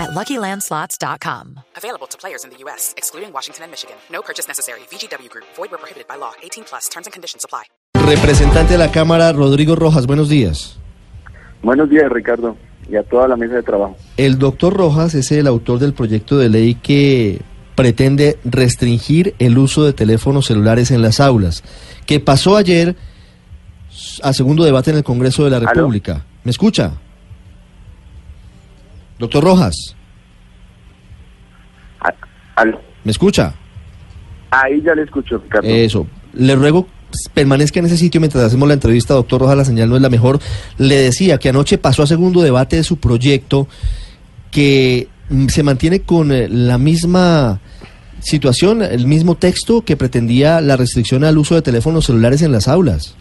at LuckyLandSlots.com. Available to players in the U.S., excluding Washington and Michigan. No purchase necessary. VGW Group. Void where prohibited by law. 18 plus. Terms and conditions apply. Representante de la Cámara, Rodrigo Rojas, buenos días. Buenos días, Ricardo, y a toda la mesa de trabajo. El doctor Rojas es el autor del proyecto de ley que pretende restringir el uso de teléfonos celulares en las aulas, que pasó ayer a segundo debate en el Congreso de la ¿Aló? República. ¿Me escucha? Doctor Rojas, ¿me escucha? ahí ya le escucho, Ricardo. Eso. Le ruego pues, permanezca en ese sitio mientras hacemos la entrevista, doctor Rojas, la señal no es la mejor. Le decía que anoche pasó a segundo debate de su proyecto que mm, se mantiene con eh, la misma situación, el mismo texto que pretendía la restricción al uso de teléfonos celulares en las aulas.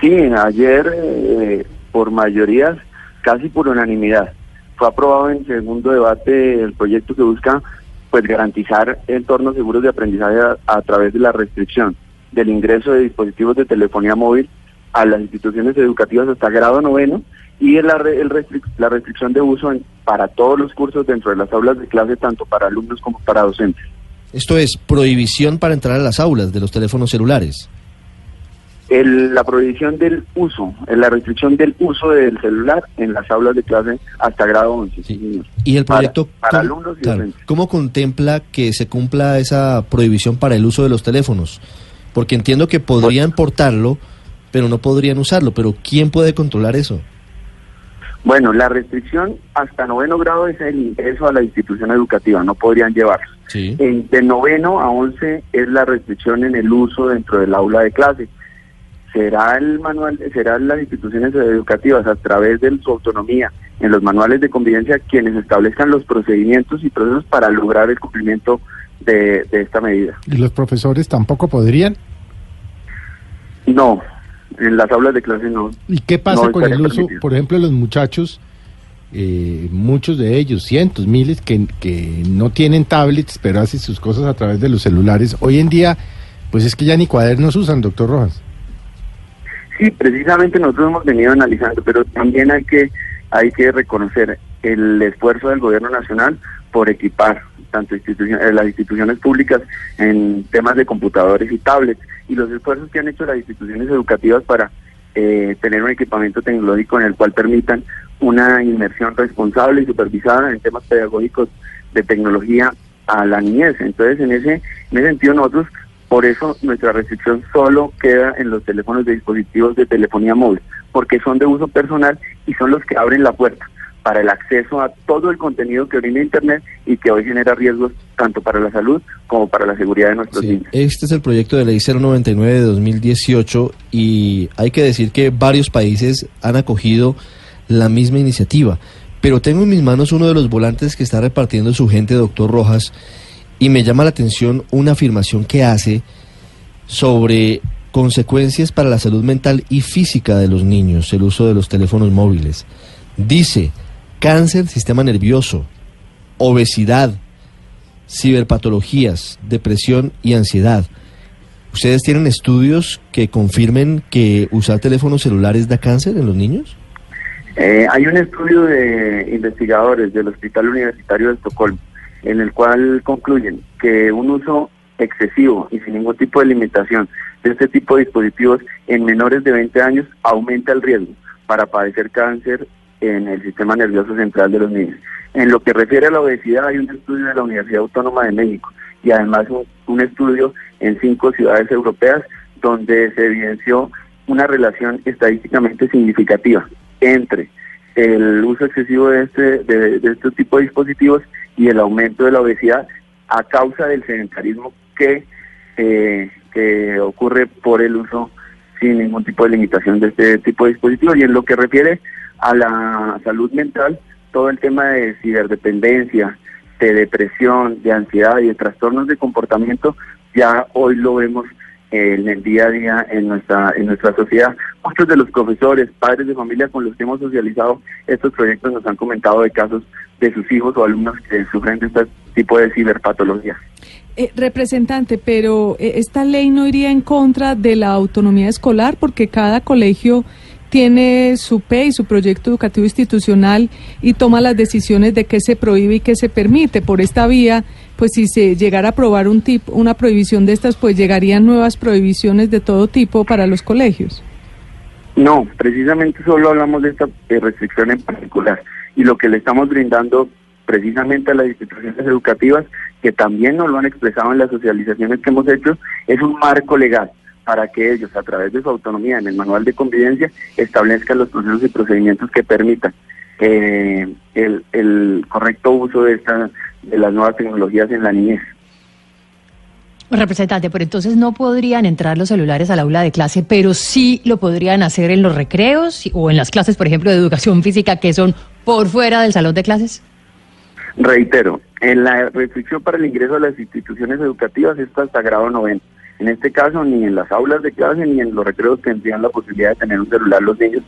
Sí, ayer eh, por mayorías, casi por unanimidad, fue aprobado en segundo debate el proyecto que busca pues garantizar entornos seguros de aprendizaje a, través de la restricción del ingreso de dispositivos de telefonía móvil a las instituciones educativas hasta grado noveno y la, el restric- la restricción de uso en- para todos los cursos dentro de las aulas de clase, tanto para alumnos como para docentes. Esto es prohibición para entrar a las aulas de los teléfonos celulares. El- la prohibición del uso, eh, la restricción del uso del celular en las aulas de clase hasta grado 11. Sí. señor. Y el proyecto, para ¿cómo- alumnos y claro. ¿cómo contempla que se cumpla esa prohibición para el uso de los teléfonos? Porque entiendo que podrían portarlo, pero no podrían usarlo. Pero ¿quién puede controlar eso? Bueno, la restricción hasta noveno grado es el ingreso a la institución educativa, no podrían llevarlo. Sí. De noveno a once es la restricción en el uso dentro del aula de clase. Será el manual, serán las instituciones educativas a través de su autonomía en los manuales de convivencia quienes establezcan los procedimientos y procesos para lograr el cumplimiento de, de esta medida. ¿Y los profesores tampoco podrían? No, en las aulas de clase no. ¿Y qué pasa No con el uso, permitido. por ejemplo, de los muchachos, eh, muchos de ellos, cientos, miles, que, que no tienen tablets, pero hacen sus cosas a través de los celulares? Hoy en día, pues es que ya ni cuadernos usan, doctor Rojas. Sí, precisamente nosotros hemos venido analizando, pero también hay que hay que reconocer el esfuerzo del gobierno nacional por equipar tanto eh, las instituciones públicas en temas de computadores y tablets y los esfuerzos que han hecho las instituciones educativas para eh, tener un equipamiento tecnológico en el cual permitan una inmersión responsable y supervisada en temas pedagógicos de tecnología a la niñez. Entonces, en ese, en ese sentido, nosotros, por eso nuestra restricción solo queda en los teléfonos de dispositivos de telefonía móvil, porque son de uso personal y son los que abren la puerta para el acceso a todo el contenido que brinda Internet y que hoy genera riesgos tanto para la salud como para la seguridad de nuestros Sí, niños. Este es el proyecto de ley 099 de 2018 y hay que decir que varios países han acogido la misma iniciativa. Pero tengo en mis manos uno de los volantes que está repartiendo su gente, doctor Rojas, y me llama la atención una afirmación que hace sobre consecuencias para la salud mental y física de los niños, el uso de los teléfonos móviles. Dice, cáncer, sistema nervioso, obesidad, ciberpatologías, depresión y ansiedad. ¿Ustedes tienen estudios que confirmen que usar teléfonos celulares da cáncer en los niños? Eh, hay un estudio de investigadores del Hospital Universitario de Estocolmo en el cual concluyen que un uso excesivo y sin ningún tipo de limitación de este tipo de dispositivos en menores de 20 años aumenta el riesgo para padecer cáncer en el sistema nervioso central de los niños. En lo que refiere a la obesidad, hay un estudio de la Universidad Autónoma de México y además un, estudio en cinco ciudades europeas donde se evidenció una relación estadísticamente significativa entre el uso excesivo de este, de, de este tipo de dispositivos y el aumento de la obesidad a causa del sedentarismo que, eh, que ocurre por el uso sin ningún tipo de limitación de este tipo de dispositivos. Y en lo que refiere a la salud mental, todo el tema de ciberdependencia, de depresión, de ansiedad y de trastornos de comportamiento, ya hoy lo vemos en el día a día en nuestra en nuestra sociedad. Muchos de los profesores, padres de familia con los que hemos socializado estos proyectos nos han comentado de casos de sus hijos o alumnos que sufren de este tipo de ciberpatología. Eh, representante, pero eh, esta ley no iría en contra de la autonomía escolar porque cada colegio tiene su PE y su proyecto educativo institucional y toma las decisiones de qué se prohíbe y qué se permite. Por esta vía, pues si se llegara a aprobar un tipo, una prohibición de estas, pues llegarían nuevas prohibiciones de todo tipo para los colegios. No, precisamente solo hablamos de esta restricción en particular y lo que le estamos brindando precisamente a las instituciones educativas que también nos lo han expresado en las socializaciones que hemos hecho es un marco legal para que ellos, a través de su autonomía en el manual de convivencia, establezcan los procesos y procedimientos que permitan eh, el, el correcto uso de, esta, de las nuevas tecnologías en la niñez. Representante, pero entonces no podrían entrar los celulares al aula de clase, pero sí lo podrían hacer en los recreos o en las clases, por ejemplo, de educación física que son por fuera del salón de clases. Reitero, en la restricción para el ingreso a las instituciones educativas está hasta grado 90. En este caso, ni en las aulas de clase ni en los recreos tendrían la posibilidad de tener un celular los niños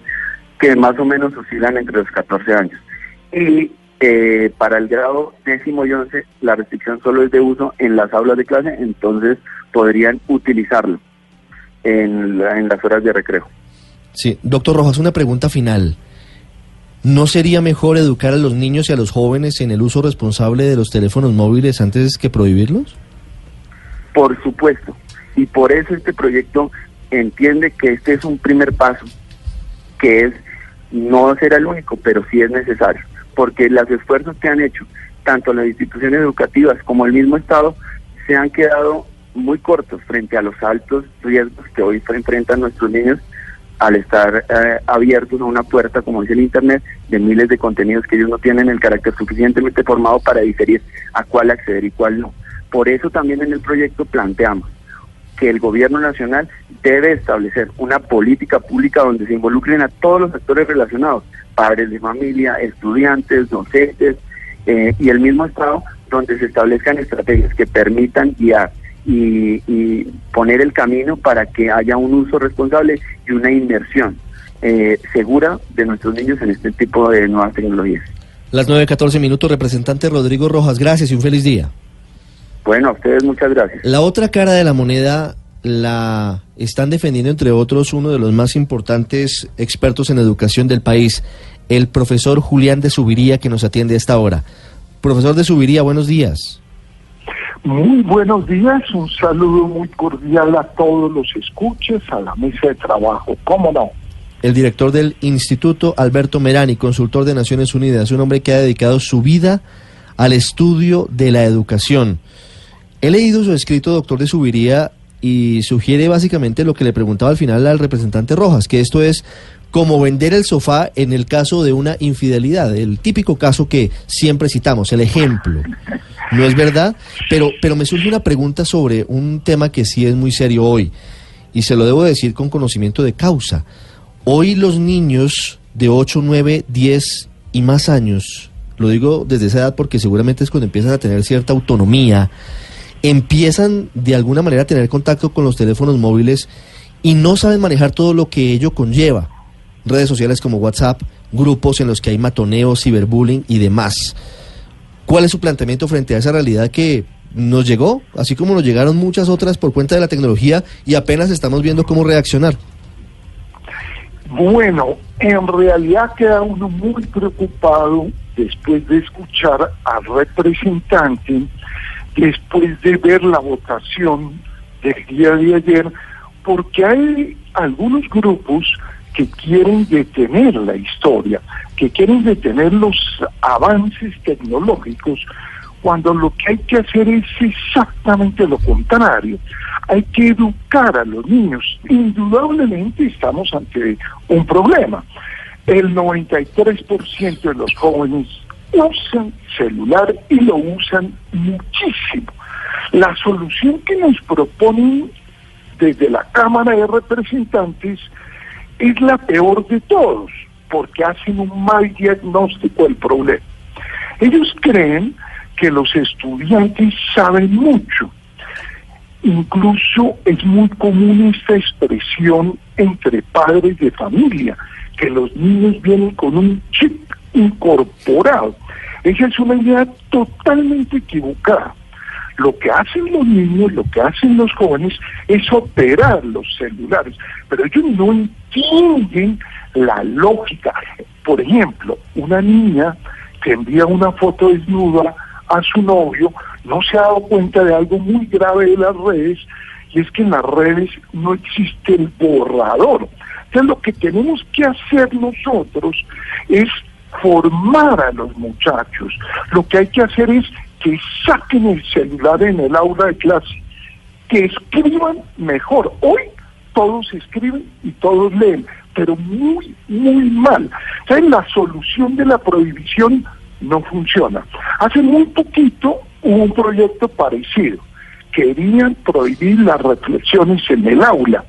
que más o menos oscilan entre los 14 años. Eh, para el grado décimo y once, la restricción solo es de uso en las aulas de clase, entonces podrían utilizarlo en, en las horas de recreo. Sí, doctor Rojas, una pregunta final. ¿No sería mejor educar a los niños y a los jóvenes en el uso responsable de los teléfonos móviles antes que prohibirlos? Por supuesto. Y por eso este proyecto entiende que este es un primer paso, que es no será el único, pero sí es necesario, porque los esfuerzos que han hecho tanto las instituciones educativas como el mismo Estado se han quedado muy cortos frente a los altos riesgos que hoy enfrentan nuestros niños al estar eh, abiertos a una puerta, como dice el Internet, de miles de contenidos que ellos no tienen el carácter suficientemente formado para diferir a cuál acceder y cuál no. Por eso también en el proyecto planteamos que el gobierno nacional debe establecer una política pública donde se involucren a todos los sectores relacionados, padres de familia, estudiantes, docentes eh, y el mismo Estado, donde se establezcan estrategias que permitan guiar y, poner el camino para que haya un uso responsable y una inmersión eh, segura de nuestros niños en este tipo de nuevas tecnologías. Las 9.14 minutos, representante Rodrigo Rojas, gracias y un feliz día. Bueno, a ustedes muchas gracias. La otra cara de la moneda la están defendiendo, entre otros, uno de los más importantes expertos en educación del país, el profesor Julián de Subiría, que nos atiende a esta hora. Profesor de Subiría, buenos días. Muy buenos días, un saludo muy cordial a todos los escuches, a la mesa de trabajo, ¿cómo no? El director del Instituto, Alberto Merani, consultor de Naciones Unidas, un hombre que ha dedicado su vida al estudio de la educación. He leído su escrito, doctor de Subiría, y sugiere básicamente lo que le preguntaba al final al representante Rojas, que esto es como vender el sofá en el caso de una infidelidad, el típico caso que siempre citamos, el ejemplo. No es verdad, pero, pero me surge una pregunta sobre un tema que sí es muy serio hoy, y se lo debo decir con conocimiento de causa. Hoy los niños de 8, 9, 10 y más años, lo digo desde esa edad porque seguramente es cuando empiezan a tener cierta autonomía, empiezan de alguna manera a tener contacto con los teléfonos móviles y no saben manejar todo lo que ello conlleva. Redes sociales como WhatsApp, grupos en los que hay matoneos, ciberbullying y demás. ¿Cuál es su planteamiento frente a esa realidad que nos llegó, así como nos llegaron muchas otras por cuenta de la tecnología y apenas estamos viendo cómo reaccionar? Bueno, en realidad queda uno muy preocupado después de escuchar al representante, después de ver la votación del día de ayer, porque hay algunos grupos que quieren detener la historia, que quieren detener los avances tecnológicos, cuando lo que hay que hacer es exactamente lo contrario. Hay que educar a los niños. Indudablemente estamos ante un problema. El 93% de los jóvenes usan celular y lo usan muchísimo. La solución que nos proponen desde la Cámara de Representantes es la peor de todos, porque hacen un mal diagnóstico del problema. Ellos creen que los estudiantes saben mucho incluso es muy común esta expresión entre padres de familia, que los niños vienen con un chip incorporado. Esa es una idea totalmente equivocada. Lo que hacen los niños, lo que hacen los jóvenes es operar los celulares, pero ellos no entienden la lógica. Por ejemplo, una niña que envía una foto desnuda a su novio no se ha dado cuenta de algo muy grave de las redes y es que en las redes no existe el borrador. Entonces lo que tenemos que hacer nosotros es formar a los muchachos. Lo que hay que hacer es que saquen el celular en el aula de clase, que escriban mejor. Hoy todos escriben y todos leen, pero muy, muy mal. Entonces la solución de la prohibición no funciona. Hace muy poquito hubo un proyecto parecido. Querían prohibir las reflexiones en el aula.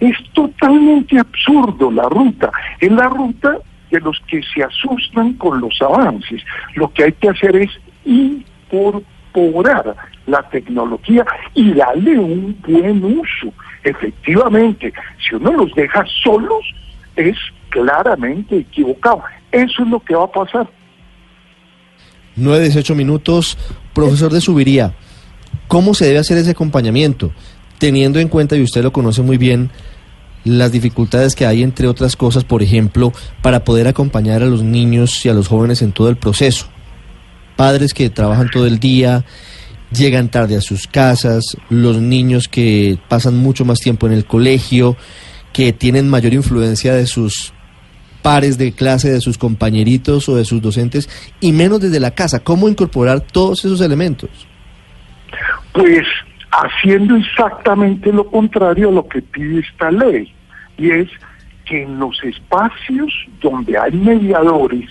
Es totalmente absurdo la ruta. Es la ruta de los que se asustan con los avances. Lo que hay que hacer es incorporar la tecnología y darle un buen uso. Efectivamente, si uno los deja solos, es claramente equivocado. Eso es lo que va a pasar. 9, 18 minutos. Profesor de Subiría, ¿cómo se debe hacer ese acompañamiento? Teniendo en cuenta, y usted lo conoce muy bien, las dificultades que hay, entre otras cosas, por ejemplo, para poder acompañar a los niños y a los jóvenes en todo el proceso. Padres que trabajan todo el día, llegan tarde a sus casas, los niños que pasan mucho más tiempo en el colegio, que tienen mayor influencia de sus pares de clase, de sus compañeritos o de sus docentes, y menos desde la casa. ¿Cómo incorporar todos esos elementos? Pues haciendo exactamente lo contrario a lo que pide esta ley, y es que en los espacios donde hay mediadores,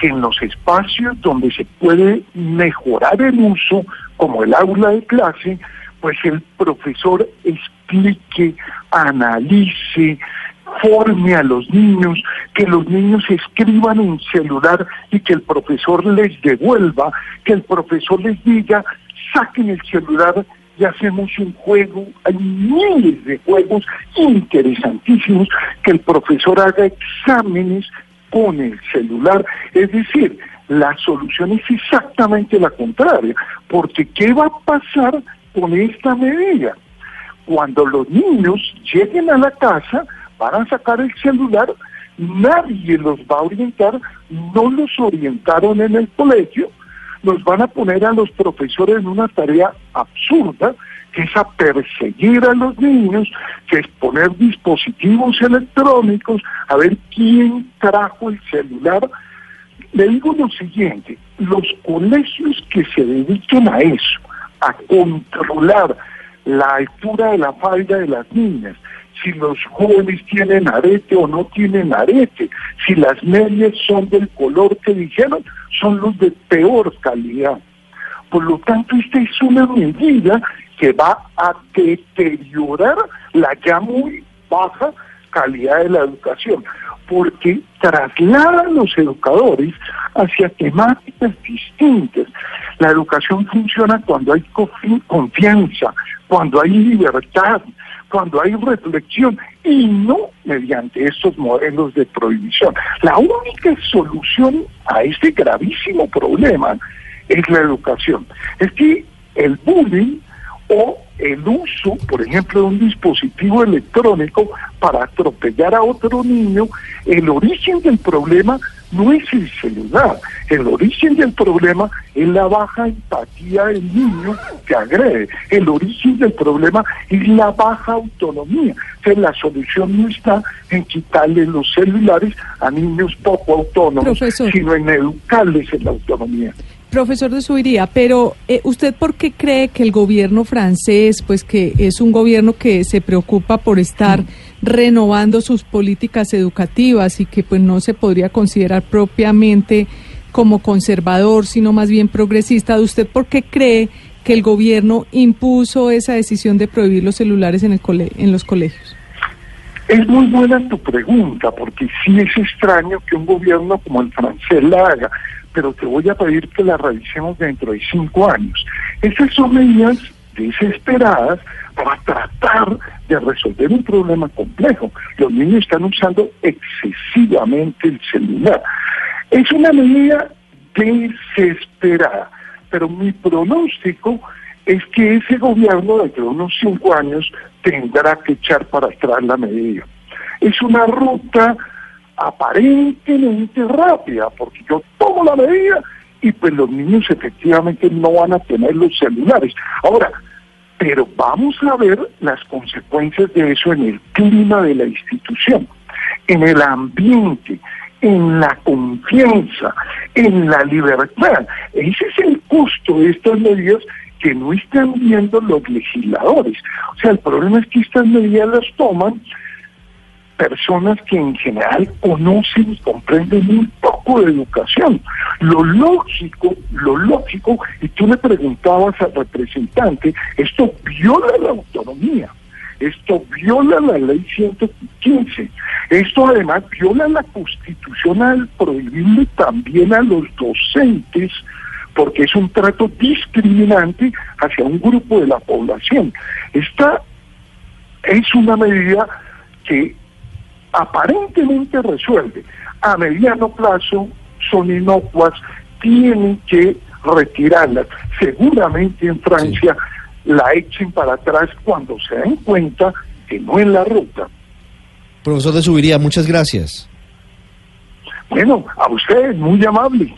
que en los espacios donde se puede mejorar el uso, como el aula de clase, pues el profesor explique, analice, forme a los niños, que los niños escriban en celular y que el profesor les devuelva, que el profesor les diga, saquen el celular y hacemos un juego, hay miles de juegos interesantísimos, que el profesor haga exámenes con el celular, es decir, la solución es exactamente la contraria, porque ¿qué va a pasar con esta medida? Cuando los niños lleguen a la casa, van a sacar el celular, nadie los va a orientar, no los orientaron en el colegio, nos van a poner a los profesores en una tarea absurda, que es a perseguir a los niños, que es poner dispositivos electrónicos, a ver quién trajo el celular. Le digo lo siguiente, los colegios que se dediquen a eso, a controlar la altura de la falda de las niñas, si los jóvenes tienen arete o no tienen arete, si las medias son del color que dijeron, son los de peor calidad. Por lo tanto, esta es una medida que va a deteriorar la ya muy baja calidad de la educación, porque traslada a los educadores hacia temáticas distintas. La educación funciona cuando hay confianza, cuando hay libertad, cuando hay reflexión y no mediante estos modelos de prohibición. La única solución a este gravísimo problema es la educación. Es que el bullying o el uso, por ejemplo, de un dispositivo electrónico para atropellar a otro niño, el origen del problema no es el celular, el origen del problema es la baja empatía del niño que agrede, el origen del problema es la baja autonomía. Entonces la solución no está en quitarle los celulares a niños poco autónomos, sino en educarles en la autonomía. Profesor de Subiría, pero eh, ¿usted por qué cree que el gobierno francés, pues que es un gobierno que se preocupa por estar renovando sus políticas educativas y que pues no se podría considerar propiamente como conservador, sino más bien progresista, ¿usted por qué cree que el gobierno impuso esa decisión de prohibir los celulares en, el en los colegios? Es muy buena tu pregunta, porque sí es extraño que un gobierno como el francés la haga pero te voy a pedir que la revisemos dentro de cinco años. Esas son medidas desesperadas para tratar de resolver un problema complejo. Los niños están usando excesivamente el celular. Es una medida desesperada, pero mi pronóstico es que ese gobierno dentro de unos cinco años tendrá que echar para atrás la medida. Es una ruta aparentemente rápida, porque yo tomo la medida y pues los niños efectivamente no van a tener los celulares. Ahora, pero vamos a ver las consecuencias de eso en el clima de la institución, en el ambiente, en la confianza, en la libertad. Ese es el costo de estas medidas que no están viendo los legisladores. O sea, el problema es que estas medidas las toman personas que en general conocen y comprenden muy poco de educación. Lo lógico, lo lógico, y tú le preguntabas al representante, esto viola la autonomía, esto viola la ley 115, esto además viola la constitucional, prohibirle también a los docentes porque es un trato discriminante hacia un grupo de la población. Esta es una medida que aparentemente resuelve, a mediano plazo son inocuas, tienen que retirarlas. Seguramente en Francia la echen para atrás cuando se den cuenta que no es la ruta. Profesor de Subiría, muchas gracias. Bueno, a usted, muy amable.